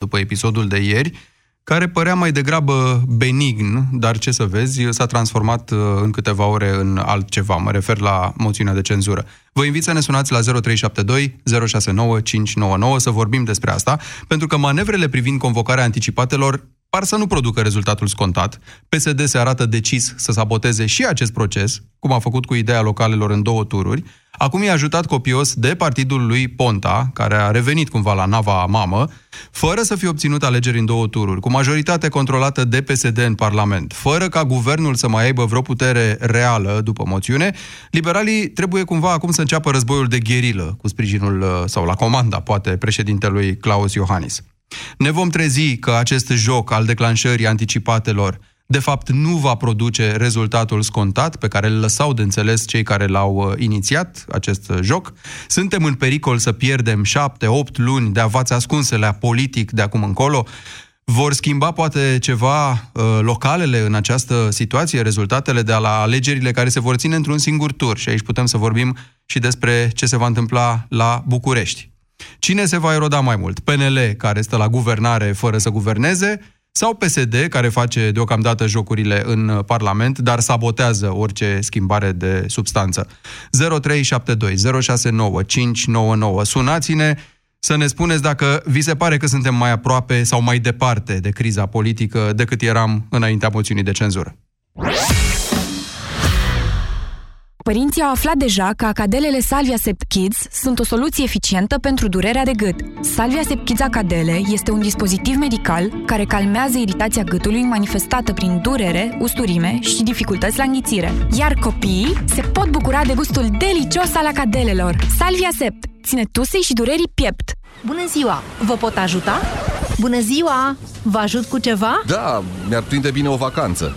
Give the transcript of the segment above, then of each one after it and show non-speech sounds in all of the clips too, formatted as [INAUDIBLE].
după episodul de ieri, care părea mai degrabă benign, dar ce să vezi, s-a transformat uh, în câteva ore în altceva. Mă refer la moțiunea de cenzură. Vă invit să ne sunați la 0372 069 599 să vorbim despre asta, pentru că manevrele privind convocarea anticipatelor par să nu producă rezultatul scontat. PSD se arată decis să saboteze și acest proces, cum a făcut cu ideea localelor în două tururi. Acum i-a ajutat copios de partidul lui Ponta, care a revenit cumva la nava mamă, fără să fie obținut alegeri în două tururi, cu majoritate controlată de PSD în Parlament, fără ca guvernul să mai aibă vreo putere reală după moțiune, liberalii trebuie cumva acum să înceapă războiul de gherilă, cu sprijinul, sau la comanda, poate, președintelui Claus Iohannis. Ne vom trezi că acest joc al declanșării anticipatelor de fapt nu va produce rezultatul scontat pe care îl lăsau de înțeles cei care l-au uh, inițiat acest joc. Suntem în pericol să pierdem șapte, opt luni de avați ascunselea politic de acum încolo. Vor schimba poate ceva uh, localele în această situație, rezultatele de la alegerile care se vor ține într-un singur tur. Și aici putem să vorbim și despre ce se va întâmpla la București. Cine se va eroda mai mult? PNL, care stă la guvernare fără să guverneze, sau PSD, care face deocamdată jocurile în Parlament, dar sabotează orice schimbare de substanță. 0372 069 599. Sunați-ne să ne spuneți dacă vi se pare că suntem mai aproape sau mai departe de criza politică decât eram înaintea moțiunii de cenzură. Părinții au aflat deja că acadelele Salvia Sept Kids sunt o soluție eficientă pentru durerea de gât. Salvia Sept Kids Acadele este un dispozitiv medical care calmează iritația gâtului manifestată prin durere, usturime și dificultăți la înghițire. Iar copiii se pot bucura de gustul delicios al acadelelor. Salvia Sept ține tusei și durerii piept. Bună ziua! Vă pot ajuta? Bună ziua! Vă ajut cu ceva? Da, mi-ar prinde bine o vacanță.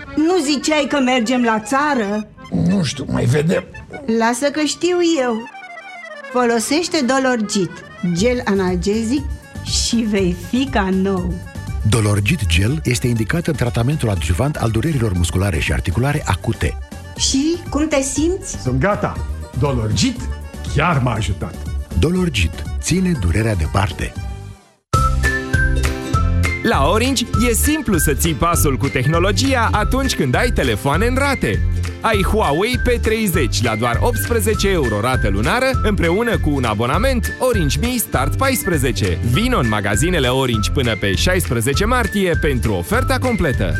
Nu ziceai că mergem la țară? Nu știu, mai vedem. Lasă că știu eu. Folosește Dolorgit, gel analgezic și vei fi ca nou. Dolorgit Gel este indicat în tratamentul adjuvant al durerilor musculare și articulare acute. Și cum te simți? Sunt gata. Dolorgit chiar m-a ajutat. Dolorgit ține durerea departe. La Orange e simplu să ții pasul cu tehnologia atunci când ai telefoane în rate. Ai Huawei P30 la doar 18 euro rată lunară împreună cu un abonament Orange Me Start 14. Vino în magazinele Orange până pe 16 martie pentru oferta completă.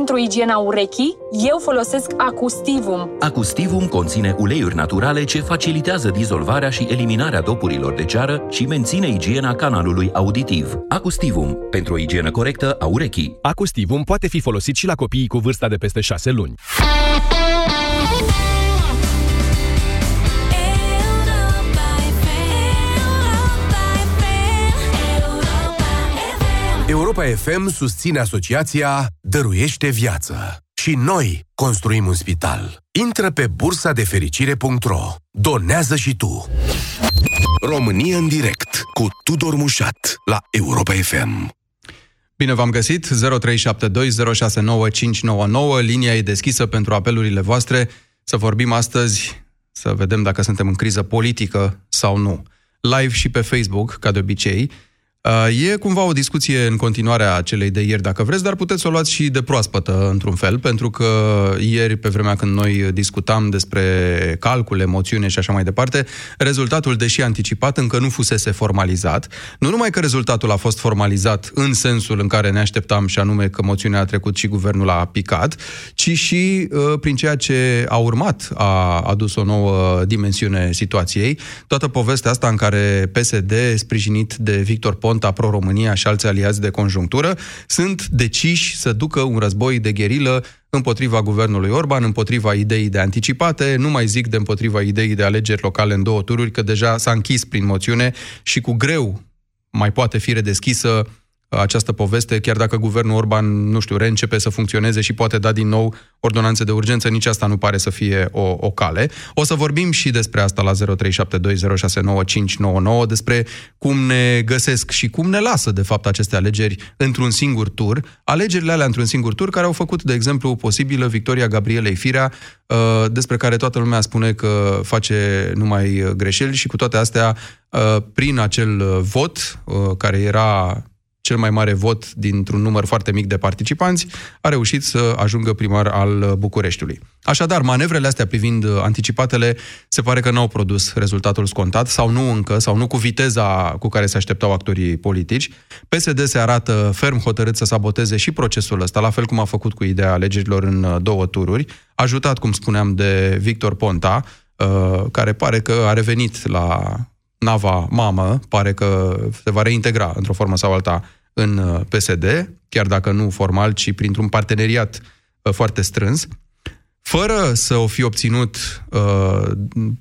Pentru igiena urechii, eu folosesc Acustivum. Acustivum conține uleiuri naturale ce facilitează dizolvarea și eliminarea dopurilor de ceară și menține igiena canalului auditiv. Acustivum, pentru o igienă corectă a urechii. Acustivum poate fi folosit și la copiii cu vârsta de peste 6 luni. Europa FM susține asociația Dăruiește Viață. Și noi construim un spital. Intră pe bursa de fericire.ro. Donează și tu. România în direct cu Tudor Mușat la Europa FM. Bine v-am găsit, 0372069599, linia e deschisă pentru apelurile voastre, să vorbim astăzi, să vedem dacă suntem în criză politică sau nu. Live și pe Facebook, ca de obicei, Uh, e cumva o discuție în continuare a celei de ieri, dacă vreți, dar puteți să o luați și de proaspătă, într-un fel, pentru că ieri, pe vremea când noi discutam despre calcule, moțiune și așa mai departe, rezultatul, deși anticipat, încă nu fusese formalizat. Nu numai că rezultatul a fost formalizat în sensul în care ne așteptam, și anume că moțiunea a trecut și guvernul a picat, ci și uh, prin ceea ce a urmat a adus o nouă dimensiune situației. Toată povestea asta în care PSD, sprijinit de Victor Pont, Ponta, Pro-România și alți aliați de conjunctură, sunt deciși să ducă un război de gherilă împotriva guvernului Orban, împotriva ideii de anticipate, nu mai zic de împotriva ideii de alegeri locale în două tururi, că deja s-a închis prin moțiune și cu greu mai poate fi redeschisă această poveste, chiar dacă guvernul Orban, nu știu, reîncepe să funcționeze și poate da din nou ordonanțe de urgență, nici asta nu pare să fie o, o cale. O să vorbim și despre asta la 0372069599, despre cum ne găsesc și cum ne lasă, de fapt, aceste alegeri într-un singur tur. Alegerile alea într-un singur tur, care au făcut, de exemplu, posibilă victoria Gabrielei Firea, uh, despre care toată lumea spune că face numai greșeli și cu toate astea, uh, prin acel vot, uh, care era cel mai mare vot dintr-un număr foarte mic de participanți, a reușit să ajungă primar al Bucureștiului. Așadar, manevrele astea privind anticipatele se pare că n-au produs rezultatul scontat, sau nu încă, sau nu cu viteza cu care se așteptau actorii politici. PSD se arată ferm hotărât să saboteze și procesul ăsta, la fel cum a făcut cu ideea alegerilor în două tururi, ajutat, cum spuneam, de Victor Ponta, uh, care pare că a revenit la nava mamă, pare că se va reintegra într-o formă sau alta în uh, PSD, chiar dacă nu formal, ci printr-un parteneriat uh, foarte strâns, fără să o fi obținut uh,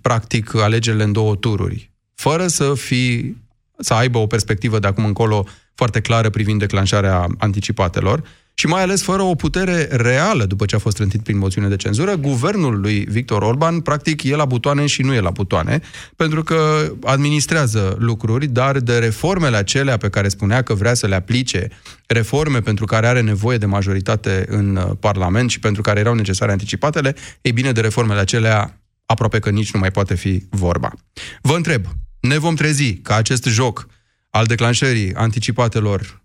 practic alegerile în două tururi, fără să fi să aibă o perspectivă de acum încolo foarte clară privind declanșarea anticipatelor, și mai ales fără o putere reală după ce a fost trântit prin moțiune de cenzură, guvernul lui Victor Orban, practic, e la butoane și nu e la butoane, pentru că administrează lucruri, dar de reformele acelea pe care spunea că vrea să le aplice, reforme pentru care are nevoie de majoritate în uh, Parlament și pentru care erau necesare anticipatele, ei bine, de reformele acelea aproape că nici nu mai poate fi vorba. Vă întreb, ne vom trezi ca acest joc al declanșării anticipatelor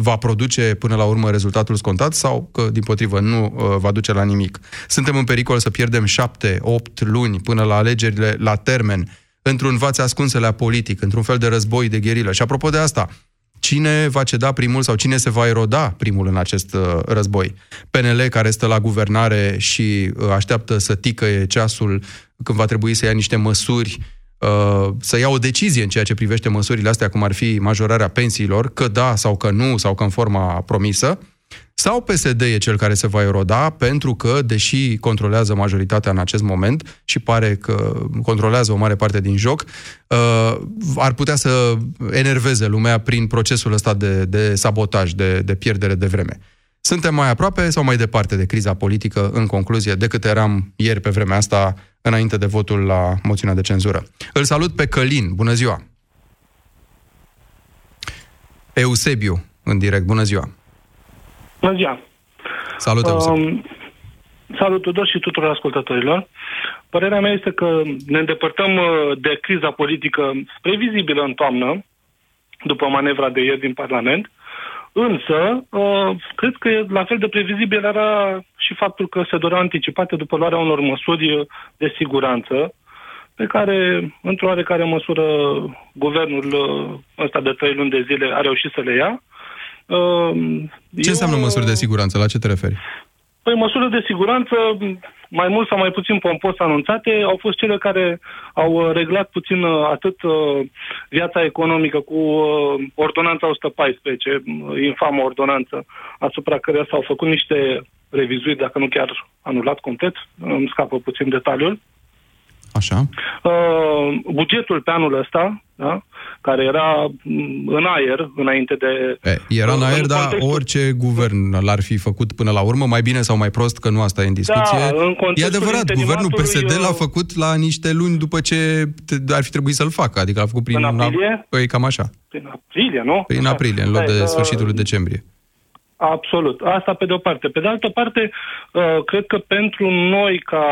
va produce până la urmă rezultatul scontat sau că, din potrivă, nu uh, va duce la nimic. Suntem în pericol să pierdem șapte, opt luni până la alegerile la termen, într-un vaț ascunselea politic, într-un fel de război de gherilă. Și apropo de asta, cine va ceda primul sau cine se va eroda primul în acest uh, război? PNL care stă la guvernare și uh, așteaptă să tică ceasul când va trebui să ia niște măsuri Uh, să ia o decizie în ceea ce privește măsurile astea, cum ar fi majorarea pensiilor, că da sau că nu, sau că în forma promisă, sau PSD e cel care se va eroda, pentru că, deși controlează majoritatea în acest moment și pare că controlează o mare parte din joc, uh, ar putea să enerveze lumea prin procesul ăsta de, de sabotaj, de, de pierdere de vreme. Suntem mai aproape sau mai departe de criza politică, în concluzie, decât eram ieri pe vremea asta, înainte de votul la moțiunea de cenzură. Îl salut pe Călin. Bună ziua! Eusebiu, în direct. Bună ziua! Bună ziua! Salut, Eusebiu! Um, salut Tudor și tuturor ascultătorilor. Părerea mea este că ne îndepărtăm uh, de criza politică previzibilă în toamnă, după manevra de ieri din Parlament, Însă, uh, cred că la fel de previzibil era și faptul că se doreau anticipate după luarea unor măsuri de siguranță, pe care, într-o oarecare măsură, guvernul uh, ăsta de trei luni de zile a reușit să le ia. Uh, ce Eu, înseamnă măsuri de siguranță? La ce te referi? Păi măsurile de siguranță, mai mult sau mai puțin pompos anunțate, au fost cele care au uh, reglat puțin uh, atât uh, viața economică cu ordonanța 114, infamă ordonanță, asupra care s-au făcut niște revizuiri, dacă nu chiar anulat complet, îmi scapă puțin detaliul. Așa. Uh, bugetul pe anul ăsta, da, care era mm, în aer înainte de... E, era în aer, în dar contextul... orice guvern l-ar fi făcut până la urmă, mai bine sau mai prost, că nu asta e în discuție. Da, în e adevărat, guvernul PSD l-a făcut la niște luni după ce ar fi trebuit să-l facă, adică l-a făcut prin... În aprilie? Păi cam așa. Prin aprilie, nu? Prin aprilie, în loc de sfârșitul uh, decembrie. Absolut. Asta pe de o parte. Pe de altă parte, uh, cred că pentru noi, ca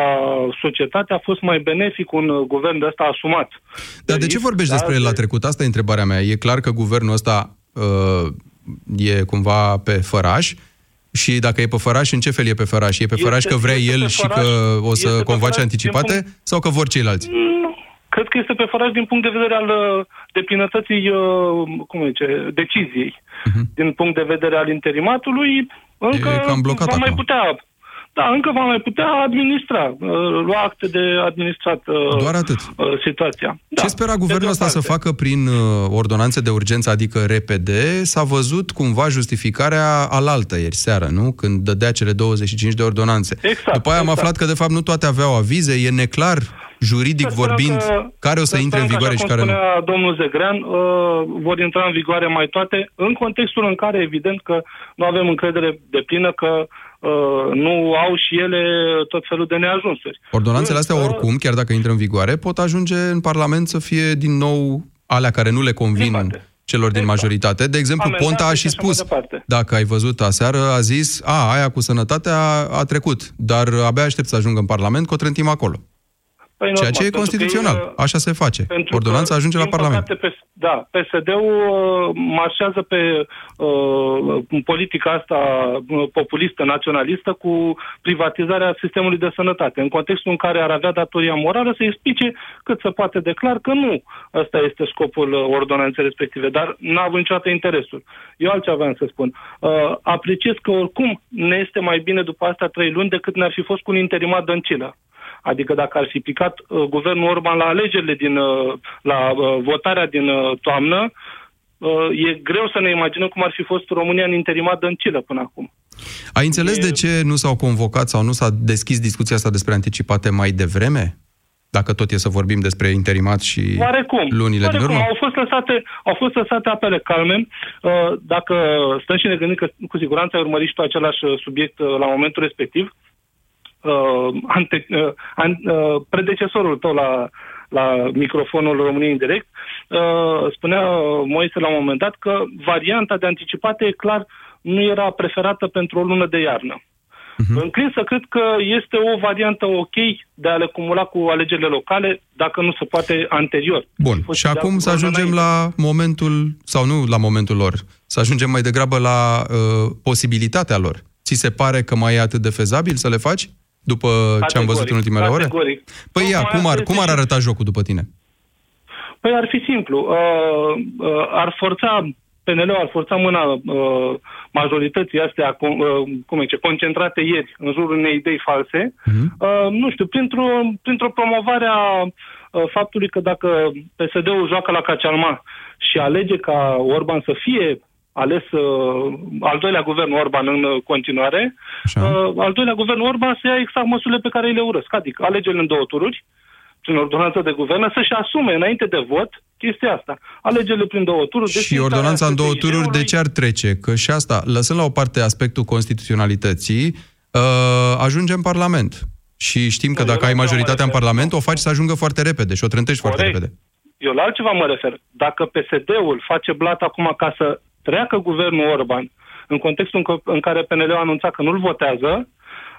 societate, a fost mai benefic un uh, guvern de ăsta asumat. Dar de ce vorbești despre el la trecut? Asta e întrebarea mea. E clar că guvernul ăsta uh, e cumva pe făraș și dacă e pe făraș, în ce fel e pe făraș? E pe făraș Este- că vrea este el pe și făraș- că o să este pe convoace făraș anticipate? din Sau că vor ceilalți? Nu. Cred că este pe făraș din punct de vedere al uh, deplinătății, uh, cum zice, deciziei. Din punct de vedere al interimatului, încă Mhm. cam blocat va mai acum. putea da, încă va mai putea administra, uh, lua acte de administrat uh, Doar atât. uh, situația. Da, Ce spera pe guvernul de o ăsta să parte. facă prin uh, ordonanțe de urgență, adică repede? S-a văzut cumva justificarea alaltă ieri seară, nu? Când dădea cele 25 de ordonanțe. Exact, După aia am exact. aflat că de fapt nu toate aveau avize, e neclar juridic Să sperăm vorbind că- care o să să intre în sperăm că, vigoare și așa care cum nu. spunea domnul Zegrean, uh, vor intra în vigoare mai toate, în contextul în care, evident, că nu avem încredere de plină că uh, nu au și ele tot felul de neajunsuri. Ordonanțele astea oricum, chiar dacă intră în vigoare, pot ajunge în Parlament să fie din nou alea care nu le convin celor din majoritate. De exemplu, Amendate Ponta a și și așa mai spus, departe. dacă ai văzut aseară, a zis, a, aia cu sănătatea a trecut, dar abia aștept să ajungă în Parlament, că o trântim acolo. Păi, Ceea normal, ce e pentru că constituțional. ei, uh, Așa se face. pentru Ordonanța că, ajunge la din Parlament. Păcate, PS, da, PSD-ul uh, marșează pe uh, politica asta uh, populistă, naționalistă, cu privatizarea sistemului de sănătate, în contextul în care ar avea datoria morală să explice cât se poate declar că nu ăsta este scopul uh, ordonanței respective, dar n-a avut niciodată interesul. Eu altceva vreau să spun. Uh, apreciez că oricum ne este mai bine după astea trei luni decât ne-ar fi fost cu un interimat dăncilă. Adică dacă ar fi picat uh, guvernul Orban la alegerile din, uh, la uh, votarea din uh, toamnă, uh, e greu să ne imaginăm cum ar fi fost România în interimat dăncilă până acum. Ai înțeles de ce nu s-au convocat sau nu s-a deschis discuția asta despre anticipate mai devreme? Dacă tot e să vorbim despre interimat și Oarecum. lunile din Oarecum. urmă? Au fost lăsate, au fost lăsate apele calme. Uh, Dacă stăm și ne gândim că cu siguranță ai urmărit și tu același uh, subiect uh, la momentul respectiv, uh, ante, uh, an, uh, predecesorul tău la, la microfonul României în direct, uh, spunea uh, Moise la un moment dat că varianta de anticipate e clar nu era preferată pentru o lună de iarnă. Uh-huh. Înclin să cred că este o variantă ok de a le cumula cu alegerile locale, dacă nu se poate anterior. Bun, și acum să ajungem la momentul, sau nu la momentul lor, să ajungem mai degrabă la uh, posibilitatea lor. Ți se pare că mai e atât de fezabil să le faci? După ce am văzut în ultimele ore? categoric. Păi ia, Tocmai cum ar, asta cum este ar și- arăta jocul după tine? Păi ar fi simplu. Uh, uh, ar forța, PNL-ul ar forța mâna uh, majorității astea, cum, uh, cum zice, concentrate ieri în jurul unei idei false, uh, nu știu, printr-o, printr-o promovare a uh, faptului că dacă PSD-ul joacă la Cacealma și alege ca Orban să fie ales uh, al doilea guvern Orban în uh, continuare, uh, al doilea guvern Orban să ia exact măsurile pe care îi le urăsc. Adică alegerile în două tururi, prin ordonanță de guvern, să-și asume înainte de vot chestia asta. Alegerile prin două tururi. Și desfințarea ordonanța în două SPI-ului. tururi, de ce ar trece? Că și asta, lăsând la o parte aspectul constituționalității, uh, ajunge în Parlament. Și știm că Nu, eu dacă la ai altceva mă majoritatea în refer. Parlament, o faci să ajungă foarte repede și o trântești foarte Corect. repede. Eu la altceva mă refer. Dacă PSD-ul face blat acum ca să treacă guvernul Orban în contextul în, că- în care PNL a anunțat că nu-l votează,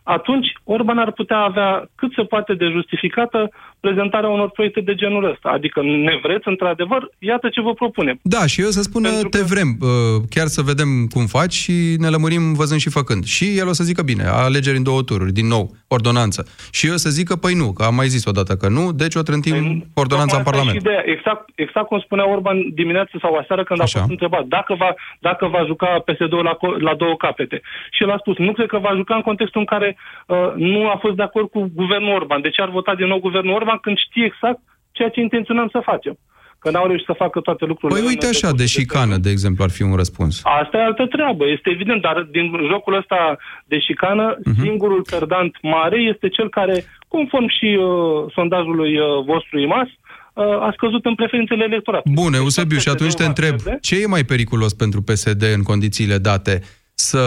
atunci Orban ar putea avea cât se poate de justificată prezentarea unor proiecte de genul ăsta. Adică ne vreți, într-adevăr, iată ce vă propunem. Da, și eu să spună, te vrem, uh, chiar să vedem cum faci și ne lămurim văzând și făcând. Și el o să zică, bine, alegeri în două tururi, din nou, ordonanță. Și eu să zică, păi nu, că am mai zis odată că nu, deci o trântim ordonanța în Tocmai asta e Parlament. și ideea. Exact, exact cum spunea Orban dimineața sau aseară când Așa. a fost întrebat dacă va, dacă va juca PSD-ul la, co- la două capete. Și el a spus, nu cred că va juca în contextul în care uh, nu a fost de acord cu guvernul Orban. De ce ar vota din nou guvernul Orban când știe exact ceea ce intenționăm să facem? Că n-au reușit să facă toate lucrurile. Păi în uite așa, decursul de de șicană, de exemplu, ar fi un răspuns. Asta e altă treabă, este evident, dar din jocul ăsta de șicană, Mhm. singurul perdant mare este cel care, conform și uh, sondajului uh, vostru IMAS, uh, a scăzut în preferințele electorale. Bun, Eusebiu, și atunci te întreb, ce e mai periculos pentru PSD în condițiile date? Să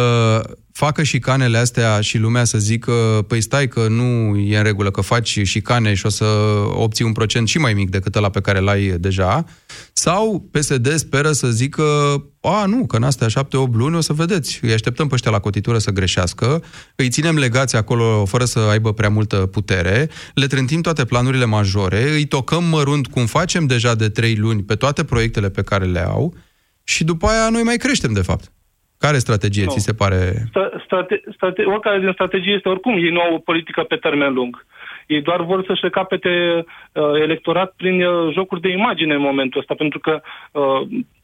facă și canele astea și lumea să zică, păi stai că nu e în regulă, că faci și cane și o să obții un procent și mai mic decât ăla pe care l-ai deja, sau PSD speră să zică, a, nu, că în astea șapte-opt luni o să vedeți, îi așteptăm pe ăștia la cotitură să greșească, îi ținem legați acolo fără să aibă prea multă putere, le trântim toate planurile majore, îi tocăm mărunt cum facem deja de trei luni pe toate proiectele pe care le au. Și după aia noi mai creștem, de fapt. Care strategie Nu. ți se pare? Sta- strate, strate, oricare din strategie este oricum, ei nu au o politică pe termen lung. Ei doar vor să-și recapete uh, electorat prin uh, jocuri de imagine în momentul ăsta, pentru că uh,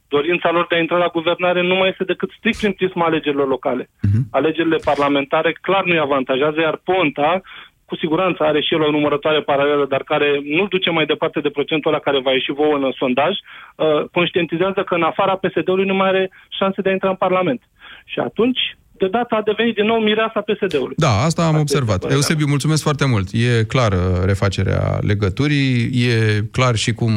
dorința lor de a intra la guvernare nu mai este decât strict prin prisma alegerilor locale. Alegerile parlamentare clar nu-i avantajează, iar Ponta cu siguranță are și el o numărătoare paralelă, dar care nu duce mai departe de procentul ăla care va ieși vouă în sondaj, uh, conștientizează că în afara PSD-ului nu mai are șanse de a intra în Parlament. Și atunci, de data a devenit din nou mireasa PSD-ului. Da, asta am observat. Eusebiu, mulțumesc foarte mult. E clară refacerea legăturii, e clar și cum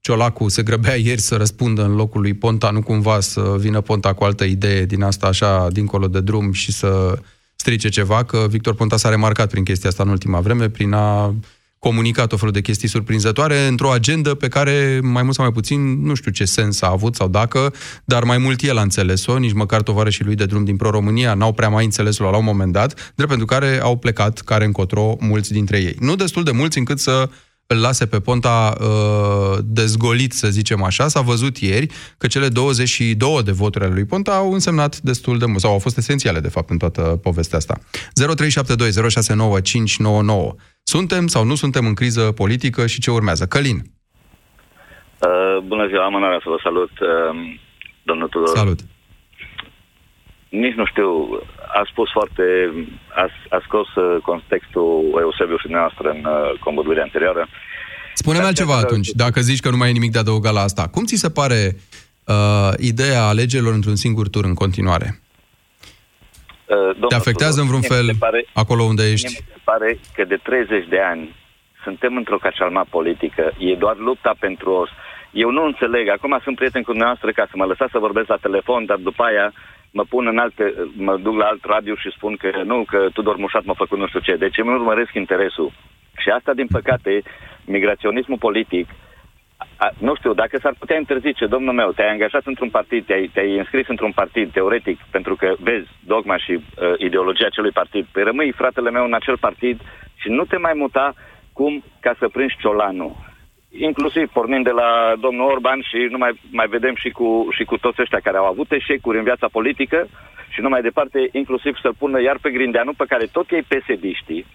Ciolacu se grăbea ieri să răspundă în locul lui Ponta, nu cumva să vină Ponta cu altă idee din asta așa dincolo de drum și să strice ceva, că Victor Ponta s-a remarcat prin chestia asta în ultima vreme, prin a comunicat o felul de chestii surprinzătoare într-o agendă pe care, mai mult sau mai puțin, nu știu ce sens a avut sau dacă, dar mai mult el a înțeles-o, nici măcar tovarășii lui de drum din Pro-România n-au prea mai înțeles-o la un moment dat, drept pentru care au plecat care încotro mulți dintre ei. Nu destul de mulți încât să îl lase pe Ponta uh, dezgolit, să zicem așa. S-a văzut ieri că cele 22 de voturi ale lui Ponta au însemnat destul de mult, sau au fost esențiale, de fapt, în toată povestea asta. 0372069599. Suntem sau nu suntem în criză politică și ce urmează? Călin. Uh, bună ziua, am onoarea să vă salut, uh, domnul Tudor. Salut. Nici nu știu, a spus foarte, a, a scos uh, contextul Eusebiu și noastră în uh, convorbirea anterioară. Spune-mi altceva atunci, dacă zici că nu mai e nimic de adăugat la asta. Cum ți se pare uh, ideea alegerilor într-un singur tur în continuare? Uh, Te afectează în vreun mie mi fel se pare- acolo unde Mie ești? mi se pare că de 30 de ani suntem într-o cacalma politică. E doar lupta pentru os. Eu nu înțeleg. Acum sunt prieten cu dumneavoastră ca să mă lăsați să vorbesc la telefon, dar după aia mă pun în alte, mă duc la alt radio și spun că nu, că Tudor Mușat m-a făcut nu știu ce. Deci îmi urmăresc interesul. Și asta, din păcate, migraționismul politic, a, nu știu, dacă s-ar putea interzice, domnul meu, te-ai angajat într-un partid, te-ai, te-ai înscris într-un partid, teoretic, pentru că vezi dogma și uh, ideologia acelui partid, păi rămâi, fratele meu, în acel partid și nu te mai muta cum ca să prinzi ciolanul. Inclusiv pornind de la domnul Orban și nu mai, mai vedem și cu, și cu toți ăștia care au avut eșecuri în viața politică și nu mai departe, inclusiv să pună iar pe Grindeanu, pe care tot ei pesediștii,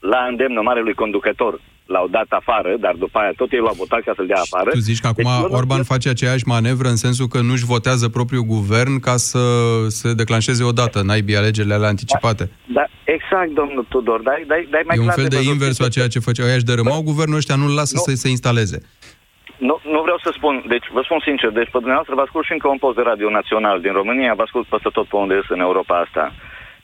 la îndemnul marelui conducător l-au dat afară, dar după aia tot ei l-au votat ca să-l dea afară. Tu zici că acum Deci eu nu- Orban face aceeași manevră în sensul că nu-și votează propriul guvern ca să se declanșeze odată naibii alegerile alea anticipate. Da, exact, domnul Tudor, dai, dai, dai mai E un clar fel de văzut. inversul a ceea ce făceau. Aia își dărâmau guvernul ăștia, nu-l lasă să se instaleze. Nu, nu vreau să spun, deci vă spun sincer, deci pe dumneavoastră vă ascult și încă un post de radio național din România, vă ascult peste tot pe unde este în Europa asta.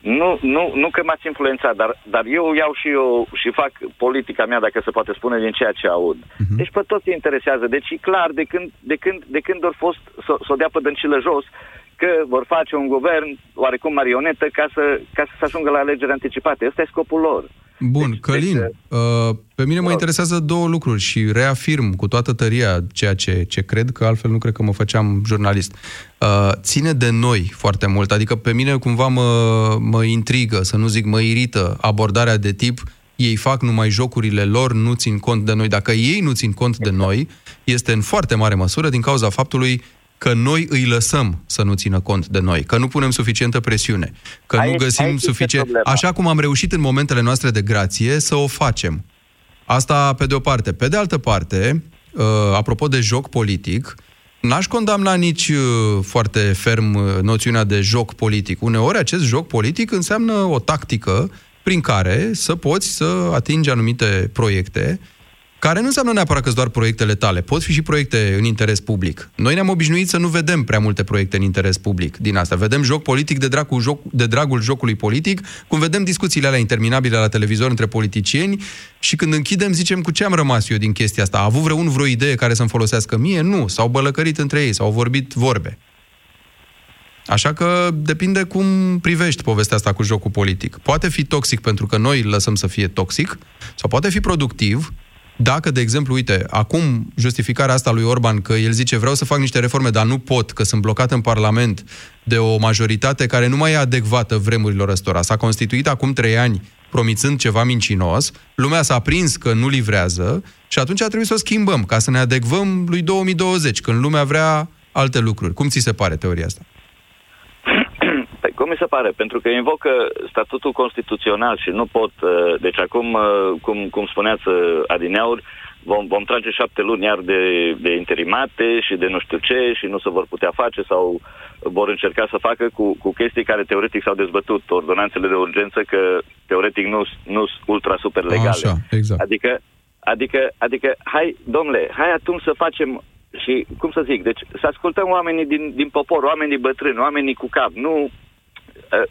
Nu, nu, nu că m-ați influențat, dar, dar eu iau și eu și fac politica mea, dacă se poate spune, din ceea ce aud. Uh-huh. Deci pe toți îi interesează. Deci e clar, de când, de când, de când au fost să, să o dea pe dăncilă jos, că vor face un guvern oarecum marionetă ca să, ca să se ajungă la alegeri anticipate. Ăsta e scopul lor. Bun, Călin, uh, pe mine mă interesează două lucruri și reafirm cu toată tăria ceea ce, ce cred, că altfel nu cred că mă făceam jurnalist. Uh, Ține de noi foarte mult, adică pe mine cumva mă, mă intrigă, să nu zic mă irită, abordarea de tip ei fac numai jocurile lor, nu țin cont de noi. Dacă ei nu țin cont de noi, este în foarte mare măsură din cauza faptului că noi îi lăsăm să nu țină cont de noi, că nu punem suficientă presiune, că nu Aici- găsim aici este suficient... problema. Așa cum am reușit în momentele noastre de grație să o facem. Asta pe de o parte. Pe de altă parte, uh, apropo de joc politic, n-aș condamna nici uh, foarte ferm uh, noțiunea de joc politic. Uneori acest joc politic înseamnă o tactică prin care să poți să atingi anumite proiecte care nu înseamnă neapărat că doar proiectele tale, pot fi și proiecte în interes public. Noi ne-am obișnuit să nu vedem prea multe proiecte în interes public din asta. Vedem joc politic de dragul, joc, de dragul jocului politic, cum vedem discuțiile alea interminabile la televizor între politicieni și când închidem zicem cu ce am rămas eu din chestia asta. A avut vreun vreo idee care să-mi folosească mie? Nu. S-au bălăcărit între ei, s-au vorbit vorbe. Așa că depinde cum privești povestea asta cu jocul politic. Poate fi toxic pentru că noi îl lăsăm să fie toxic, sau poate fi productiv dacă, de exemplu, uite, acum justificarea asta lui Orban că el zice vreau să fac niște reforme, dar nu pot, că sunt blocat în Parlament de o majoritate care nu mai e adecvată vremurilor ăstora. S-a constituit acum trei ani promițând ceva mincinos, lumea s-a prins că nu livrează și atunci a trebuit să o schimbăm, ca să ne adecvăm lui 2020, când lumea vrea alte lucruri. Cum ți se pare teoria asta? Păi, cum mi se pare? Pentru că invocă statutul constituțional și nu pot... uh, Deci acum, uh, cum, cum spuneați uh, adineauri, vom, vom trage șapte luni iar de, de interimate și de nu știu ce și nu se vor putea face sau vor încerca să facă cu, cu chestii care teoretic s-au dezbătut. Ordonanțele de urgență că teoretic nu sunt ultra super legale. Așa, exact. Adică, adică, adică, hai, domnule, hai atunci să facem și, cum să zic, deci să ascultăm oamenii din, din popor, oamenii bătrâni, oamenii cu cap, nu Uh,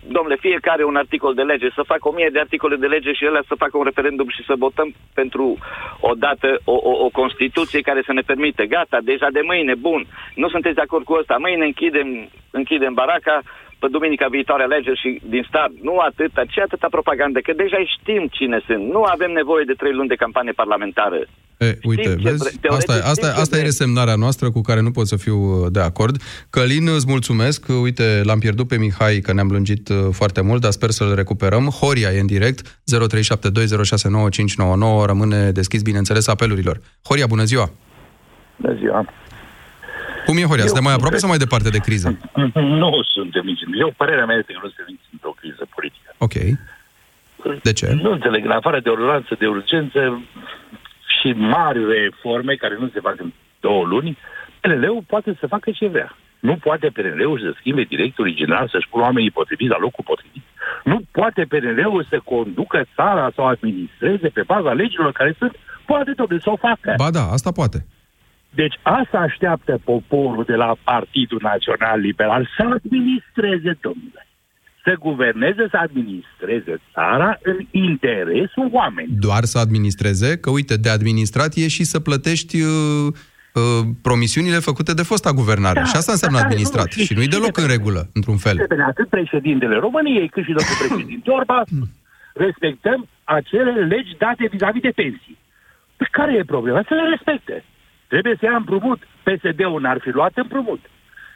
domnule, fiecare un articol de lege, să facă o mie de articole de lege și ele să facă un referendum și să votăm pentru o dată o, o, o Constituție care să ne permite. Gata, deja de mâine, bun, nu sunteți de acord cu asta, mâine închidem, închidem baraca, pe duminica viitoare alegeri și din start, nu atâta, ce atâta propagandă, că deja știm cine sunt. Nu avem nevoie de trei luni de campanie parlamentară. E, uite, Știm ce vezi? vre- teoretic Asta, asta, știm ce asta e vrem. resemnarea noastră cu care nu pot să fiu uh, de acord. Călin, îți mulțumesc. Uite, l-am pierdut pe Mihai, că ne-am lungit uh, foarte mult, dar sper să-l recuperăm. Horia e în direct, 0372069599, rămâne deschis, bineînțeles, apelurilor. Horia, bună ziua! Bună ziua! Cum e, Horia? Suntem mai aproape sau mai departe de criză? Nu suntem nici... Eu, părerea mea este că nu suntem nici într-o criză politică. Ok. De ce? Nu înțeleg, în afară de ordonanță de urgență și mari reforme care nu se fac în două luni, PNL-ul poate să facă ce vrea. Nu poate PNL-ul să schimbe directorul general, să-și pună oamenii potriviți la locul potrivit. Nu poate PNL-ul să conducă țara sau administreze pe baza legilor care sunt. Poate tot să o facă. Ba da, asta poate. Deci asta așteaptă poporul de la Partidul Național Liberal să administreze, domnule. Să guverneze, să administreze țara în interesul oamenilor. Doar să administreze, că uite, de administrat e și să plătești uh, uh, promisiunile făcute de fosta guvernare. Da, și asta înseamnă dar care administrat. nu, și- și nu-i și deloc de- în regulă, într-un fel. Trebuie atât președintele României cât și domnul [COUGHS] președinte Orban respectăm acele legi date vis-a-vis de pensii. Păi care e problema? Să le respecte. Trebuie să ia împrumut. PSD-ul n-ar fi luat împrumut.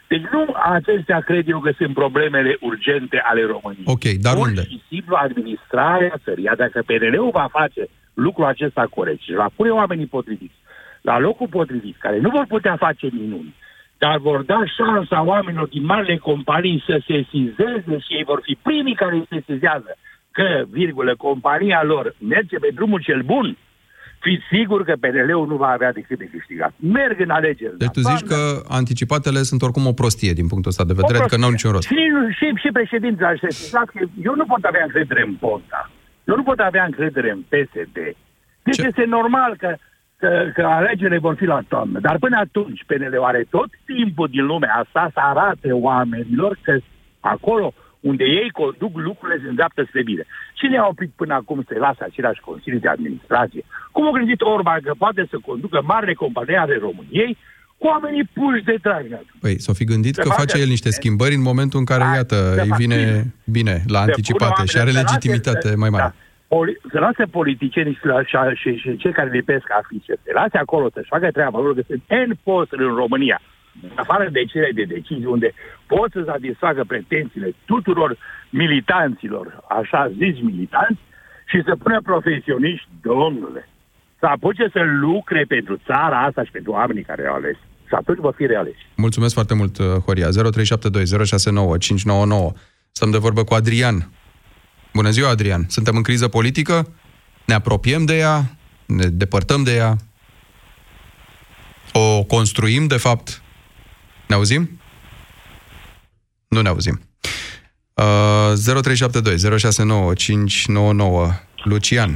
Deci nu acestea cred eu că sunt problemele urgente ale României. Ok, dar Pur unde? și simplu administrarea țării. Iar Dacă PNL-ul va face lucrul acesta corect și va pune oamenii potriviți la locul potrivit, care nu vor putea face minuni, dar vor da șansa oamenilor din marile companii să se sizeze și ei vor fi primii care se sizează că, virgulă, compania lor merge pe drumul cel bun, fiți sigur că PNL-ul nu va avea decât de câștigat. Merg în alegeri. Deci tu zici că anticipatele sunt oricum o prostie din punctul ăsta de vedere, adică n-au niciun rost. Și, și, și președintele a sesizat că eu nu pot avea încredere în Ponta. Eu nu pot avea încredere în PSD. Deci este normal că, că, că alegerile vor fi la toamnă. Dar până atunci, PNL are tot timpul din lumea asta să arate oamenilor că acolo unde ei conduc lucrurile se îndreaptă spre bine. Cine a oprit până acum să lasă același Consiliu de Administrație? Cum a gândit Orban că poate să conducă marile companii ale României cu oamenii puși de drag? Păi, s-o fi gândit Se că facă- face el niște schimbări în momentul în care, iată, se îi fac vine bine. bine la Se anticipate pune și are oamenii- legitimitate să mai mare. Da. Poli- să lase politicienii și, la, și, și, și cei care lipesc afișe, să lase acolo să-și facă treaba lor, că sunt N posturi în România, în afară de cele de decizii unde pot să satisfacă pretențiile tuturor militanților, așa zis militanți, și să pună profesioniști, domnule, să apuce să lucre pentru țara asta și pentru oamenii care au ales. Și atunci vor fi realeși. Mulțumesc foarte mult, uh, Horia. 0372 069 599. Stăm de vorbă cu Adrian. Bună ziua, Adrian. Suntem în criză politică? Ne apropiem de ea? Ne depărtăm de ea? O construim, de fapt? Ne auzim? Nu ne auzim. Uh, 0372 069 599. Lucian.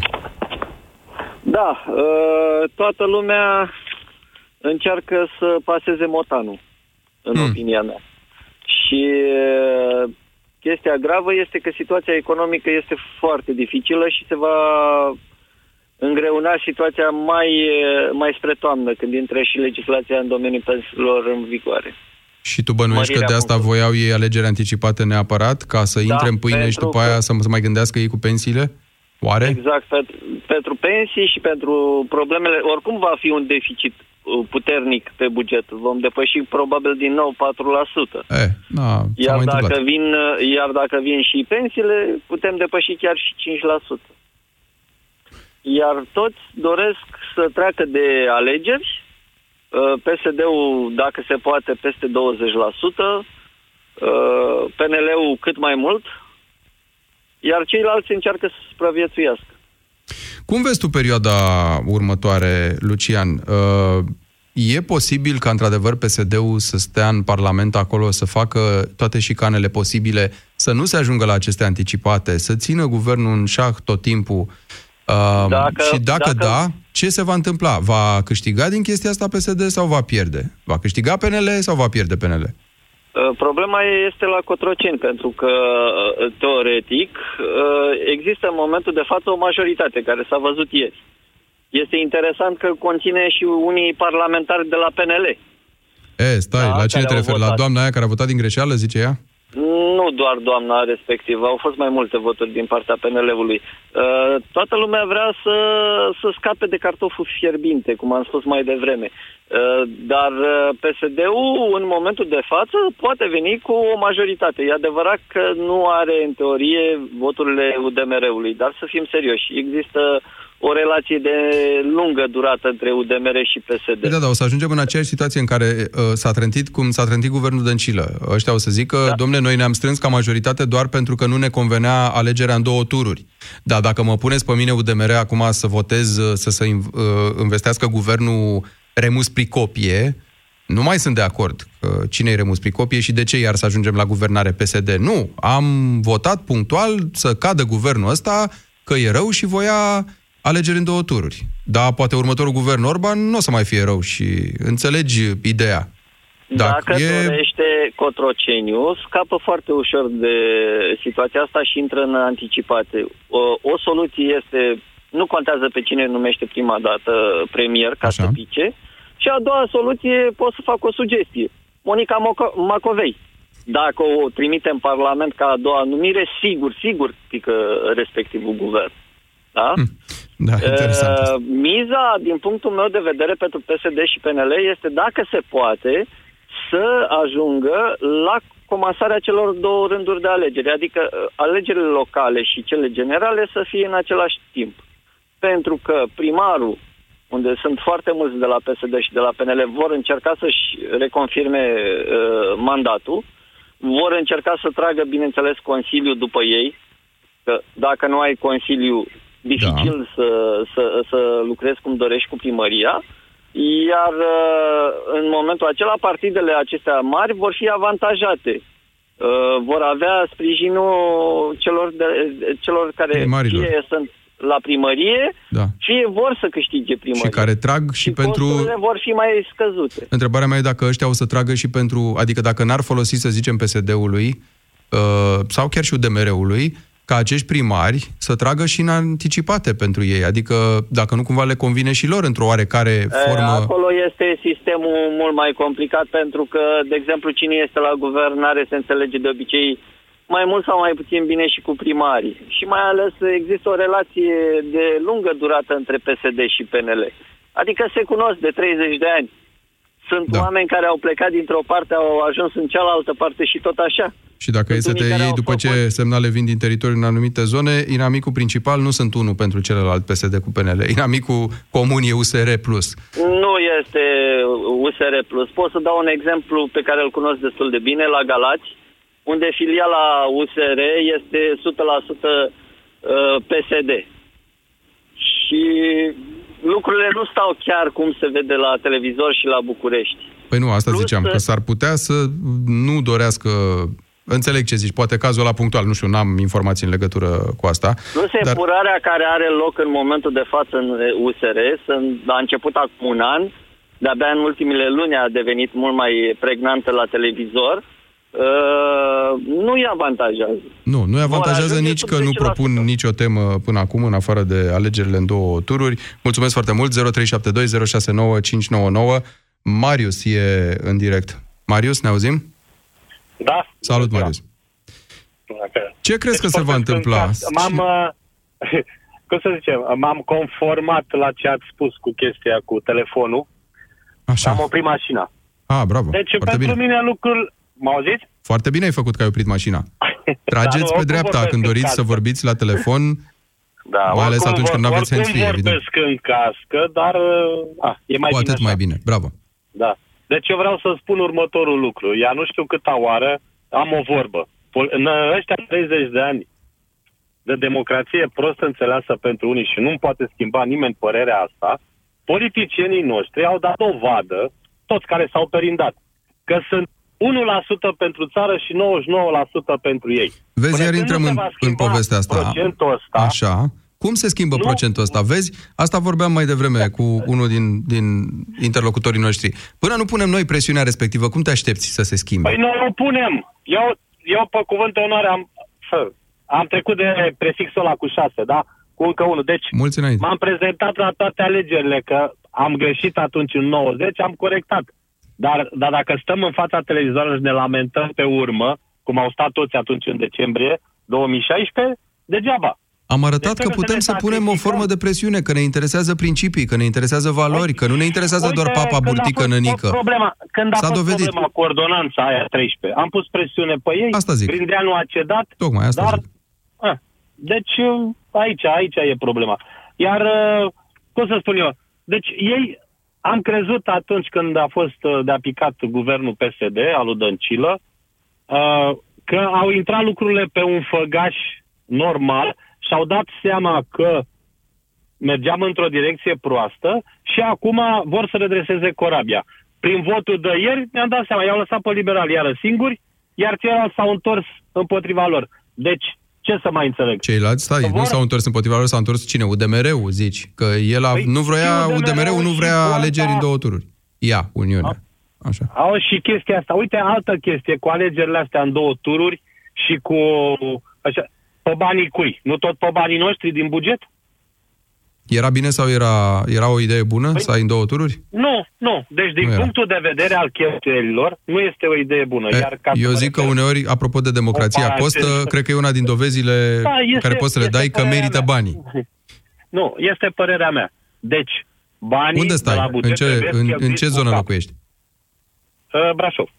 Da, uh, toată lumea încearcă să paseze motanul, în Hmm. opinia mea. Și uh, chestia gravă este că situația economică este foarte dificilă și se va îngreuna situația mai, uh, mai spre toamnă, când intră și legislația în domeniul pensiilor în vigoare. Și tu bănuiești că Mărirea de asta punctului. voiau ei alegeri anticipate neapărat, ca să Da, intre în pâine și pentru după că- aia să să mai gândească ei cu pensiile? Oare? Exact, pentru, pentru pensii și pentru problemele... Oricum va fi un deficit uh, puternic pe buget. Vom depăși probabil din nou 4%. E, na, s-a Iar mai dacă, întâmplat. vin, uh, iar dacă vin și pensiile, putem depăși chiar și 5%. Iar toți doresc să treacă de alegeri. Uh, PSD-ul, dacă se poate, peste 20%. uh, PNL-ul cât mai mult. Iar ceilalți încearcă să supraviețuiască. Cum vezi tu perioada următoare, Lucian? Uh, E posibil ca, într-adevăr, PSD-ul să stea în Parlament acolo, să facă toate șicanele posibile, să nu se ajungă la aceste anticipate, să țină guvernul în șah tot timpul? Uh, Dacă- și dacă, dacă- da, ce se va întâmpla? Va câștiga din chestia asta PSD sau va pierde? Va câștiga PNL sau va pierde PNL? Uh, Problema este la Cotroceni, pentru că, uh, teoretic, uh, există în momentul de față o majoritate care s-a văzut ieri. Este interesant că conține și unii parlamentari de la PNL. E, stai, Da, la cine care te au referi? La votat. doamna aia care a votat din greșeală, zice ea? Nu doar doamna respectivă, au fost mai multe voturi din partea PNL-ului. Uh, toată lumea vrea să, să scape de cartoful fierbinte, cum am spus mai devreme. Uh, dar uh, PSD-ul, în momentul de față, poate veni cu o majoritate. E adevărat că nu are, în teorie, voturile UDMR-ului, dar să fim serioși. Există o relație de lungă durată între UDMR și PSD. Da, da, o să ajungem în aceeași situație în care uh, s-a trântit cum s-a trântit guvernul Dăncilă. Ăștia o să zică, da. domne, noi ne-am strâns ca majoritate doar pentru că nu ne convenea alegerea în două tururi. Da, dacă mă puneți pe mine UDMR acum să votez, uh, să se uh, investească guvernul Remus Pricopie, nu mai sunt de acord că cine e Remus Pricopie și de ce iar să ajungem la guvernare PSD. Nu, am votat punctual să cadă guvernul ăsta, că e rău și voia alegeri în două tururi. Da, poate următorul guvern Orban nu o să mai fie rău și înțelegi ideea. Dacă e... dorește Cotroceniu, scapă foarte ușor de situația asta și intră în anticipate. O, o soluție este, nu contează pe cine numește prima dată premier ca Așa. să pice, și a doua soluție pot să fac o sugestie. Monica Moco- Macovei. Dacă o trimite în Parlament ca a doua numire, sigur, sigur pică respectivul guvern. Da? Hm. Da, interesant. Uh, miza, din punctul meu de vedere, pentru PSD și PNL este, dacă se poate, să ajungă la comasarea celor două rânduri de alegeri, adică uh, alegerile locale și cele generale să fie în același timp. Pentru că primarul, unde sunt foarte mulți de la PSD și de la PNL, vor încerca să-și reconfirme uh, mandatul, vor încerca să tragă, bineînțeles, Consiliul după ei, că dacă nu ai Consiliu, dificil da. să, să, să lucrezi cum dorești cu primăria, iar uh, în momentul acela partidele acestea mari vor fi avantajate. Uh, vor avea sprijinul celor, de, celor care Primarilor. fie sunt la primărie, Da. fie vor să câștige primărie. Și care trag și, și pentru... costurile vor fi mai scăzute. Întrebarea mea e dacă ăștia o să tragă și pentru... Adică dacă n-ar folosi, să zicem, PSD-ului uh, sau chiar și UDMR-ului, ca acești primari să tragă și în anticipate pentru ei. Adică dacă nu cumva le convine și lor într-o oarecare formă... E, Acolo este sistemul mult mai complicat pentru că, de exemplu, cine este la guvernare se înțelege de obicei mai mult sau mai puțin bine și cu primarii. Și mai ales există o relație de lungă durată între PSD și PNL. Adică se cunosc de 30 de ani. Sunt da. oameni care au plecat dintr-o parte, au ajuns în cealaltă parte și tot așa. Și dacă e să te iei după ce semnale vin din teritoriu în anumite zone, inamicul principal nu sunt unul pentru celălalt PSD cu PNL. Inamicul comun e USR+. Nu este USR+. Pot să dau un exemplu pe care îl cunosc destul de bine, la Galați, unde filiala USR este 100% PSD. Și lucrurile nu stau chiar cum se vede la televizor și la București. Păi nu, asta Plus ziceam, să- că s-ar putea să nu dorească... Înțeleg ce zici, poate cazul la punctual, nu știu, n-am informații în legătură cu asta. Plus dar... epurarea care are loc în momentul de față în USR, sunt, a început acum un an, de-abia în ultimele luni a devenit mult mai pregnantă la televizor, uh, nu îi avantajează. Nu, nu-i avantajează ajunge nici sub că nu 10%. propun nicio temă până acum, în afară de alegerile în două tururi. Mulțumesc foarte mult, 0372 069 599. Marius e în direct. Marius, ne auzim? Da. Salut, Marius. Ce crezi că se va întâmpla? M-am, uh, [LAUGHS] cum să zicem, m-am conformat la ce ați spus cu chestia cu telefonul. Așa. Am oprit mașina. Ah, bravo. Deci, Foarte pentru bine. mine lucrul... M auziți? Foarte bine ai făcut că ai oprit mașina. [LAUGHS] Trageți Dar nu, pe oricum dreapta vorbesc când în doriți să cască. vorbiți la telefon, Da, mai ales oricum atunci când vor- aveți oricum hands-free, evident. vorbesc în cască, dar uh, a, e mai Cu bine atât așa. mai bine. Bravo. Da. Deci eu vreau să spun următorul lucru. Ea nu știu câta oară am o vorbă. Pol- În ăștia 30 de ani de democrație prost înțeleasă pentru unii și nu poate schimba nimeni părerea asta, politicienii noștri au dat dovadă, toți care s-au perindat, că sunt 1% pentru țară și 99% pentru ei. Vezi, Până iar când intrăm nu se în, va în schimba povestea asta. Procentul ăsta, Așa. Cum se schimbă nu. procentul ăsta? Vezi, asta vorbeam mai devreme cu unul din, din interlocutorii noștri. Până nu punem noi presiunea respectivă, cum te aștepți să se schimbe? Păi noi o punem. Eu, eu pe cuvânt de onoare am, să, am trecut de prefixul ăla cu șase, da? Cu încă unul. Deci Mulți înainte. m-am prezentat la toate alegerile, că am greșit atunci în 90, am corectat. Dar, dar dacă stăm în fața televizorului și ne lamentăm pe urmă, cum au stat toți atunci în decembrie 2016, degeaba. Am arătat Deci că trebuie putem să să ne punem o sacrificăm. formă de presiune, că ne interesează principii, că ne interesează valori, că nu ne interesează Uite, doar papa când a burtică fost nănică. Problema, când a S-a fost dovedit. problema cu ordonanța aia 13, am pus presiune pe ei, Asta zic. Grindeanu a cedat, Tocmai asta dar... zic. A, deci aici, aici e problema. Iar, uh, cum să spun eu, deci ei, am crezut atunci când a fost uh, de apicat guvernul PSD al lui Dăncilă, uh, că au intrat lucrurile pe un făgaș normal și au dat seama că mergeam într-o direcție proastă și acum vor să redreseze corabia. Prin votul de ieri mi-am dat seama, i-au lăsat pe liberali iară singuri, iar ceilalți s-au întors împotriva lor. Deci, ce să mai înțeleg? Ceilalți, stai, Că nu vor- s-au întors împotriva lor, s-au întors cine? UDMR-ul, zici? Că el a, Păi, nu vroia, și UDMR-ul nu și vrea cu alegeri asta- în două tururi. Ia, Uniunea. Așa. Au și chestia asta. Uite, altă chestie, cu alegerile astea în două tururi și cu, așa, pe banii cui? Nu tot pe banii noștri din buget? Era bine sau era, era o idee bună să ai în două tururi? Nu, nu. Deci, din Nu era. punctul de vedere al cheltuielilor, nu este o idee bună. E, Iar ca să Eu mă zic că refer- uneori, apropo de democrația Comparație. costă, cred că e una din dovezile Da, este- care poți să le este dai că părerea merită mea. banii. [LAUGHS] Nu, este părerea mea. Deci, banii Unde de la stai? buget În ce, trebuie în, în cheltuiți ce cu zonă cap. locuiești? Uh, Brașov.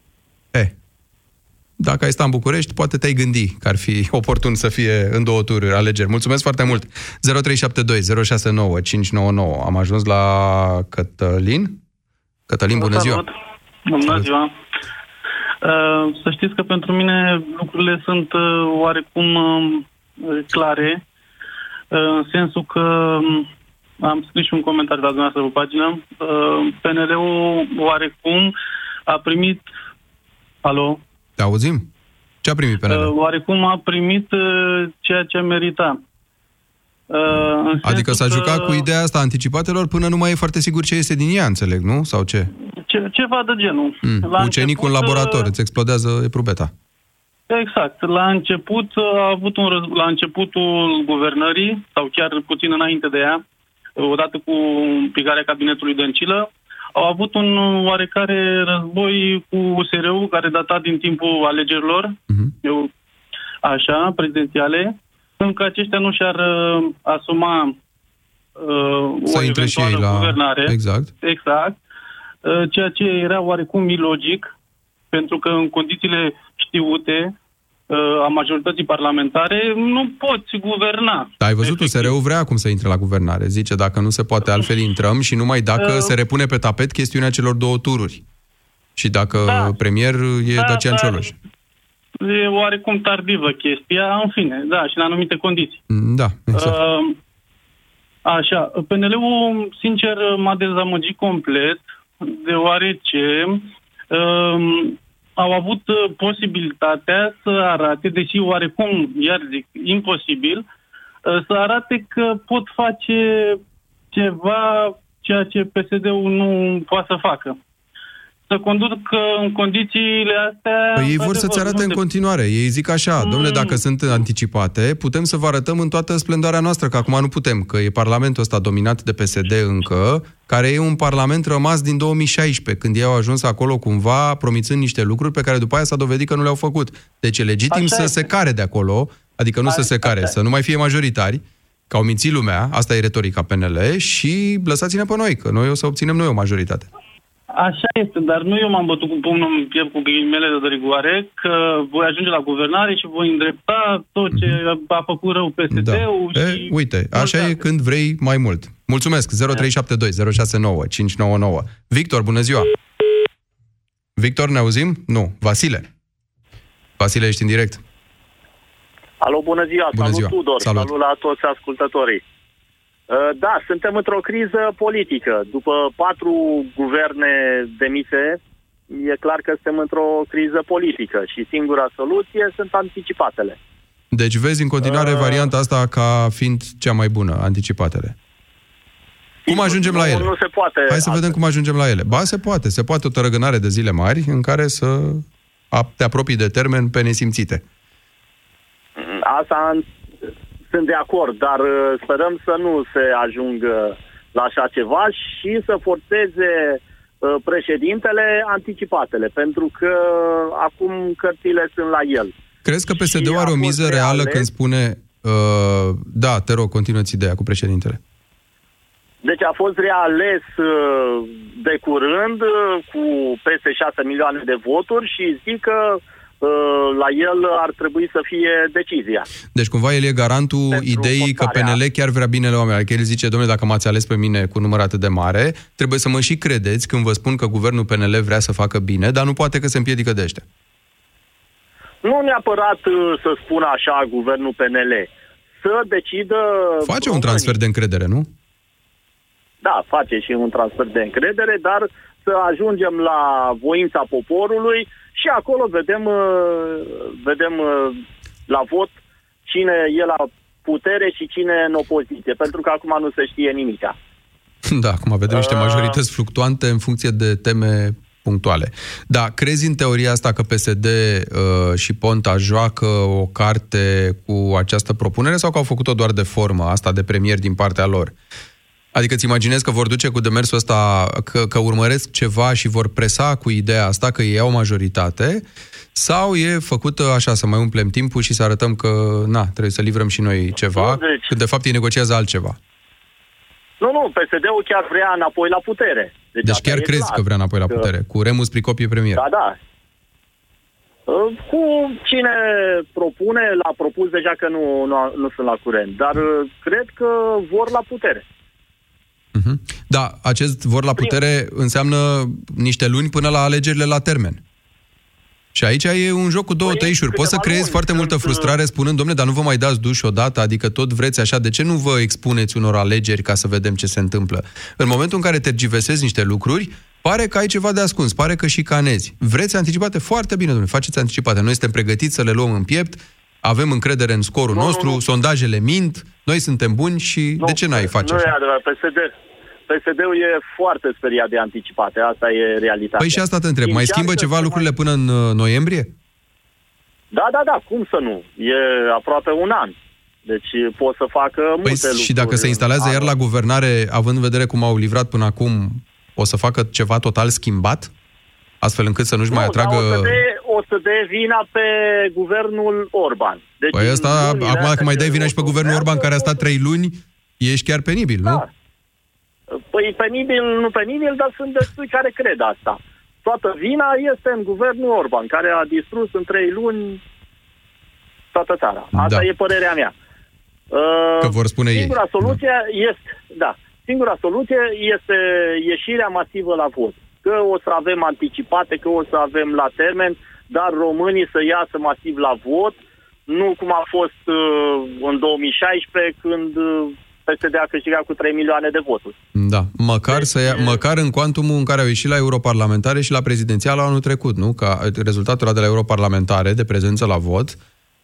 Dacă ai sta în București, poate te-ai gândi că ar fi [LAUGHS] oportun să fie în două tururi alegeri. Mulțumesc foarte mult! 0372 069 599. Am ajuns la Cătălin. Cătălin, bună ziua! Salut. Bună ziua! Uh, Să știți că pentru mine lucrurile sunt uh, oarecum uh, clare, uh, în sensul că um, am scris și un comentariu la dumneavoastră pe pagină. Uh, PNL-ul oarecum a primit... Alo? Te auzim? Ce a primit PNL? Uh, Oarecum a primit uh, ceea ce merita. Uh, în Adică s-a sensul jucat că- cu ideea asta anticipatelor până nu mai e foarte sigur ce este din ea, înțeleg, nu? Sau ce? Ce, ceva de genul. Mm. La Ucenicul în început, laborator, uh, îți explodează eprubeta. Exact. La început uh, a avut un răz- la începutul guvernării, sau chiar puțin înainte de ea, uh, odată cu picarea cabinetului Dăncilă, au avut un oarecare război cu USR-ul care data din timpul alegerilor, eu, așa, prezidențiale, încă aceștia nu și-ar uh, asuma uh, Să o intre și ei eventuală la... guvernare. Exact. Exact. Uh, Ceea ce era oarecum ilogic, pentru că în condițiile știute uh, a majorității parlamentare nu poți guverna. Dar ai văzut, USR-ul vrea acum să intre la guvernare. Zice, dacă nu se poate, altfel intrăm și numai dacă Uh. se repune pe tapet chestiunea celor două tururi. Și dacă Da. premier e Da, Dacian dar- Cioloș. E oarecum tardivă chestia, în fine, da, și în anumite condiții. Da, exact. Uh, așa, PNL-ul, sincer, m-a dezamăgit complet, deoarece uh, au avut uh, posibilitatea să arate, deși oarecum, iar zic, imposibil, uh, să arate că pot face ceva ceea ce PSD-ul nu poate să facă. Să conduc uh, în condițiile astea... Păi ei vor să-ți într-adevăr, arate nu în se- continuare. Ei zic așa, Mm. domnule, dacă sunt anticipate, putem să vă arătăm în toată splendoarea noastră, că acum nu putem, că e Parlamentul ăsta dominat de PSD încă, care e un Parlament rămas din 2016, când ei au ajuns acolo cumva promițând niște lucruri pe care după aia s-a dovedit că nu le-au făcut. Deci e legitim Așa să este. se care de acolo, adică nu să se care, să nu mai fie majoritari, că au mințit lumea, asta e retorica PNL, și lăsați-ne pe noi, că noi o să obținem noi o majoritate. Așa este, dar nu eu m-am bătut cu pumnul în piept cu ghilimele de rigoare, că voi ajunge la guvernare și voi îndrepta tot ce a făcut rău PSD-ul Da. și... E, uite, așa e când vrei mai mult. Mulțumesc. 0372 069 599. Victor, bună ziua. Victor, ne auzim? Nu. Vasile. Vasile, ești în direct. Alo, bună ziua, Bună salut ziua. Tudor, Salut. salut. la toți ascultătorii. Uh, Da, suntem într-o criză politică. După patru guverne demise, e clar că suntem într-o criză politică și singura soluție sunt anticipatele. Deci vezi în continuare varianta asta ca fiind cea mai bună, anticipatele. Cum ajungem la nu, ele? Nu se poate. Hai să vedem cum ajungem la ele. Ba, se poate. Se poate o tărăgânare de zile mari în care să a- te apropii de termen pe nesimțite. Asta sunt de acord, dar uh, sperăm să nu se ajungă la așa ceva și să forțeze uh, președintele anticipatele, pentru că acum cărțile sunt la el. Crezi că PSD-ul a are o fost miză reală reales. când spune uh, da, te rog, continuă-ți ideea cu președintele. Deci a fost reales uh, de curând uh, cu peste 6 milioane de voturi și zic că uh, la el ar trebui să fie decizia. Deci cumva el e garantul ideii că forțarea. PNL chiar vrea binele oamenilor. Adică el zice, domnule, dacă m-ați ales pe mine cu număr atât de mare, trebuie să mă și credeți când vă spun că guvernul PNL vrea să facă bine, dar nu poate că se împiedică de ăștia. Nu neapărat uh, să spună așa guvernul PNL, să decidă... Face un transfer de încredere, nu? Da, face și un transfer de încredere, dar să ajungem la voința poporului și acolo vedem, uh, vedem uh, la vot cine e la putere și cine în opoziție, pentru că acum nu se știe nimica. [LAUGHS] Da, acum vedem niște Uh. majorități fluctuante în funcție de teme punctuale. Da, crezi în teoria asta că PSD uh, și Ponta joacă o carte cu această propunere sau că au făcut-o doar de formă, asta de premier din partea lor? Adică îți imaginezi că vor duce cu demersul ăsta, că, că urmăresc ceva și vor presa cu ideea asta că ei au majoritate, sau e făcută așa, să mai umplem timpul și să arătăm că, na, trebuie să livrăm și noi ceva, Nu, deci- când de fapt ei negociază altceva. Nu, nu, PSD-ul chiar vrea înapoi la putere. Deci asta chiar e crezi clar. că vrea înapoi la putere? Cu Remus Pricopie premier. Da, da. Uh, Cu cine propune, l-a propus deja că nu, nu, nu sunt la curent, dar uh, cred că vor la putere. Da, acest vor la putere înseamnă niște luni până la alegerile la termen. Și aici e un joc cu două Păi, tăișuri. Poți să câteva creezi luni foarte multă sunt, uh, frustrare spunând, domnule, dar nu vă mai dați duș odată, adică tot vreți așa, de ce nu vă expuneți unor alegeri ca să vedem ce se întâmplă? În momentul în care tergiversezi niște lucruri, pare că ai ceva de ascuns, pare că și canezi. Vreți anticipate? Foarte bine, domnule, faceți anticipate. Noi suntem pregătiți să le luăm în piept, avem încredere în scorul Nu, nu, nostru, nu. sondajele mint, noi suntem buni și de ce n-ai face Nu așa? e adevărat. PSD, PSD-ul e foarte speriat de anticipate. Asta e realitatea. Păi și asta te întreb, mai Încearcă schimbă ceva să lucrurile până în uh, noiembrie? Da, da, da, cum să nu? E aproape un an. Deci pot să facă multe Păi lucruri. și dacă se instalează în iar la guvernare, având în vedere cum au livrat până acum, o să facă ceva total schimbat? Astfel încât să nu-și mai Nu, dar atragă... o să, de, o să dea vina pe guvernul Orban. Deci Păi ăsta, în lunile acum dacă astea mai ce dai vina și pe guvernul Orban care a stat trei luni, ești chiar penibil, nu? Păi penibil, nu penibil, dar sunt destui care cred asta. Toată vina este în guvernul Orban, care a distrus în trei luni toată țara. Asta Da. e părerea mea. Uh, Că vor spune ei. Singura soluție este, da, singura soluție este ieșirea masivă la vot. Că o să avem anticipate, că o să avem la termen, dar românii să iasă masiv la vot, nu cum a fost uh, în 2016 când uh, PSD a câștigat cu 3 milioane de voturi. Da, măcar, să ia, măcar în cuantumul în care au ieșit la europarlamentare și la prezidențial anul trecut, nu? Că rezultatul ăla de la europarlamentare, de prezență la vot,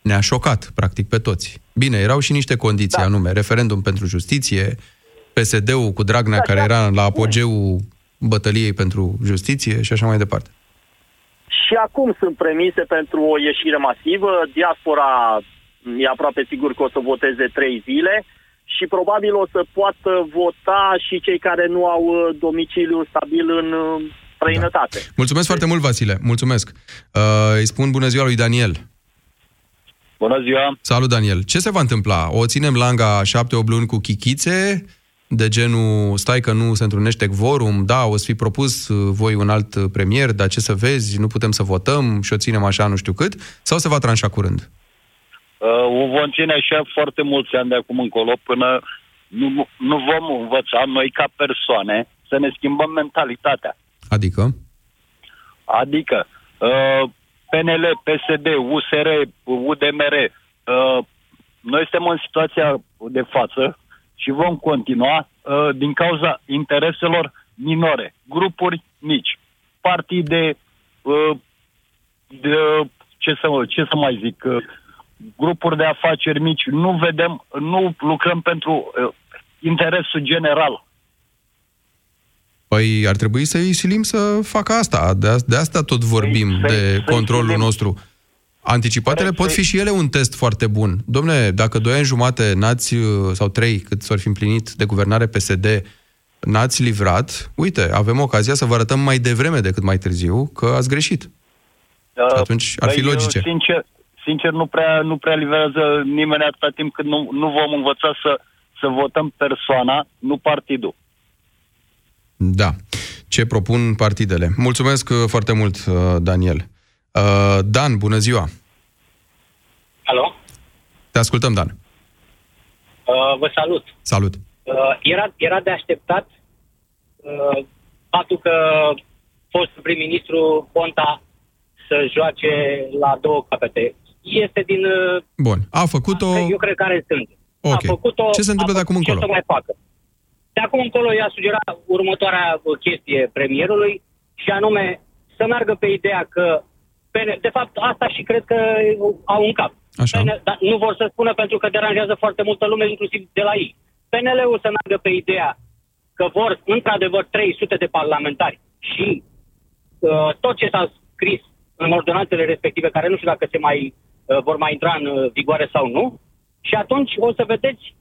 ne-a șocat, practic, pe toți. Bine, erau și niște condiții, da. anume, referendum pentru justiție, PSD-ul cu Dragnea, Da, care da. era la apogeul bătăliei pentru justiție și așa mai departe. Și acum sunt premise pentru o ieșire masivă. Diaspora e aproape sigur că o să voteze trei zile și probabil o să poată vota și cei care nu au uh, domiciliu stabil în uh, străinătate. Da. Mulțumesc foarte mult, Vasile. Mulțumesc. Uh, îi spun bună ziua lui Daniel. Bună ziua! Salut, Daniel! Ce se va întâmpla? O ținem langa șapte-opt luni cu chichițe, de genul, stai că nu se întrunește quorum, da, o să fi propus uh, voi un alt premier, dar ce să vezi, nu putem să votăm și o ținem așa nu știu cât, sau se va tranșa curând? Uh, o vom ține așa foarte mulți ani de acum încolo până nu, nu vom învăța noi ca persoane să ne schimbăm mentalitatea. Adică? Adică uh, PNL, PSD, USR, UDMR, uh, noi suntem în situația de față și vom continua uh, din cauza intereselor minore, grupuri mici, partide, uh, de, ce, să, ce să mai zic, uh, grupuri de afaceri mici, nu vedem, nu lucrăm pentru uh, interesul general. Păi ar trebui să îi silim să facă asta. De, de asta tot vorbim, păi, de controlul silim. nostru. Anticipatele pot fi și ele un test foarte bun. Domne, dacă doi ani jumate n-ați, sau trei, cât s-ar fi împlinit de guvernare PSD, n-ați livrat, uite, avem ocazia să vă arătăm mai devreme decât mai târziu că ați greșit. Uh, atunci ar fi logice. Sincer, sincer nu, prea, nu prea livrează nimeni atâta timp cât nu, nu vom învăța să, să votăm persoana, nu partidul. Da. Ce propun partidele? Mulțumesc uh, foarte mult, uh, Daniel. Uh, Dan, bună ziua! Alo? Te ascultăm, Dan. Uh, vă salut! Salut! Uh, era, era de așteptat uh, faptul că fostul prim-ministru Ponta să joace la două capete. Este din... Uh, Bun. A făcut-o... Eu cred că are sunt. Okay. A făcut-o... Ce se întâmplă de acum încolo? Ce să mai facă? De acum încolo i-a sugerat următoarea chestie premierului și anume să meargă pe ideea că de fapt, asta și cred că au în cap. Așa. dar nu vor să spună pentru că deranjează foarte multă lume, inclusiv de la ei. PNL-ul să meargă pe ideea că vor, într-adevăr, 300 de parlamentari și uh, tot ce s-a scris în ordonanțele respective, care nu știu dacă se mai uh, vor mai intra în uh, vigoare sau nu, și atunci o să vedeți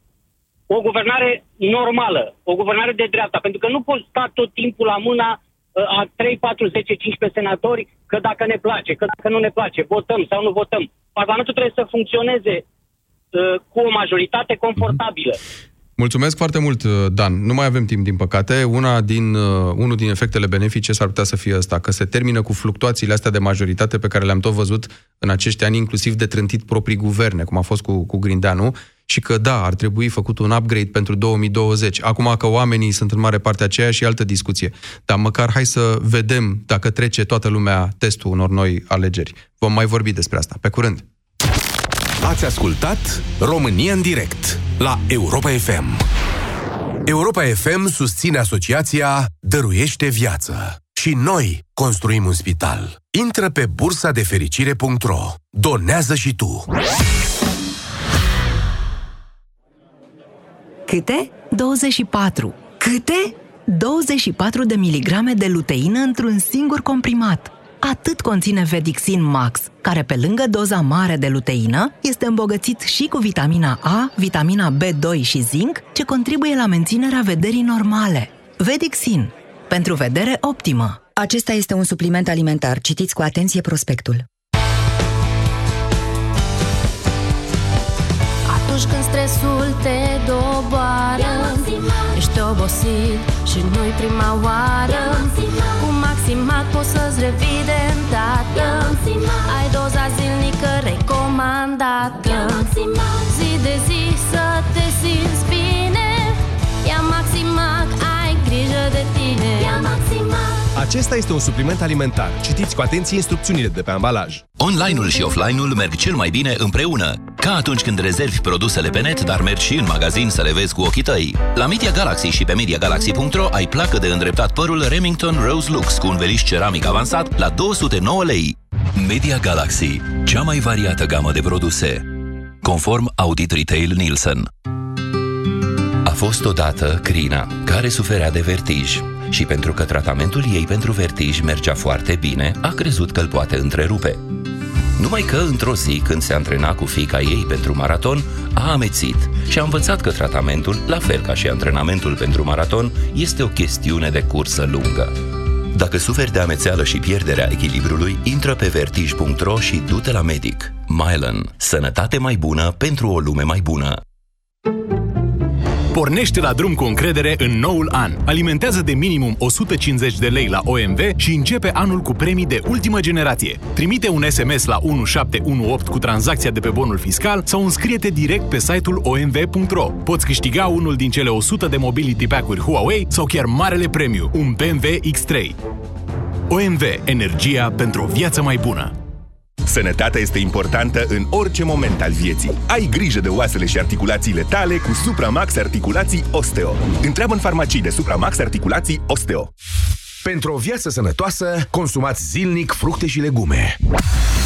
o guvernare normală, o guvernare de dreapta, pentru că nu poți sta tot timpul la mâna uh, a 3, 4, 10, 15 senatori că dacă ne place, că dacă nu ne place, votăm sau nu votăm. Parlamentul trebuie să funcționeze uh, cu o majoritate confortabilă. Mulțumesc foarte mult, uh, Dan. Nu mai avem timp, din păcate. Una din, uh, unul din efectele benefice s-ar putea să fie ăsta, că se termină cu fluctuațiile astea de majoritate pe care le-am tot văzut în acești ani, inclusiv de trântit proprii guverne, cum a fost cu, cu Grindeanu, și că da, ar trebui făcut un upgrade pentru 2020. Acum că oamenii sunt în mare parte aceea și altă discuție. Dar măcar hai să vedem dacă trece toată lumea testul unor noi alegeri. Vom mai vorbi despre asta. Pe curând! Ați ascultat România în direct la Europa FM. Europa FM susține asociația Dăruiește Viață. Și noi construim un spital. Intră pe bursa de fericire.ro. Donează și tu. Câte? 24. Câte? 24 de miligrame de luteină într-un singur comprimat. Atât conține Vedixin Max, care pe lângă doza mare de luteină, este îmbogățit și cu vitamina A, vitamina B2 și zinc, ce contribuie la menținerea vederii normale. Vedixin. Pentru vedere optimă. Acesta este un supliment alimentar. Citiți cu atenție prospectul. Atunci când stresul te doboară. Ești obosit și nu-i prima oară. Cu Maximat poți să-ți revii de îndată. Ai doza zilnică recomandată. Zi de zi să te simți bine. Ia Maximac, ai grijă de tine. Ia Maximac acesta este un supliment alimentar. Citiți cu atenție instrucțiunile de pe ambalaj. Online-ul și offline-ul merg cel mai bine împreună. Ca atunci când rezervi produsele pe net, dar mergi și în magazin să le vezi cu ochii tăi. La Media Galaxy și pe MediaGalaxy.ro ai placă de îndreptat părul Remington Rose Lux cu un veliș ceramic avansat la 209 lei. Media Galaxy, cea mai variată gamă de produse. Conform Audit Retail Nielsen. A fost odată Crina, care suferea de vertij. Și pentru că tratamentul ei pentru vertij mergea foarte bine, a crezut că îl poate întrerupe. Numai că, într-o zi, când se antrena cu fica ei pentru maraton, a amețit și a învățat că tratamentul, la fel ca și antrenamentul pentru maraton, este o chestiune de cursă lungă. Dacă suferi de amețeală și pierderea echilibrului, intră pe vertij.ro și du-te la medic. Mylan. Sănătate mai bună pentru o lume mai bună. Pornește la drum cu încredere în noul an. Alimentează de minimum 150 de lei la OMV și începe anul cu premii de ultimă generație. Trimite un SMS la 1718 cu tranzacția de pe bonul fiscal sau înscrie-te direct pe site-ul omv.ro. Poți câștiga unul din cele 100 de mobility pack-uri Huawei sau chiar marele premiu, un BMW X3. OMV. Energia pentru o viață mai bună. Sănătatea este importantă în orice moment al vieții. Ai grijă de oasele și articulațiile tale cu Supramax Articulații Osteo. Întreabă în farmacii de Supramax Articulații Osteo. Pentru o viață sănătoasă, consumați zilnic fructe și legume.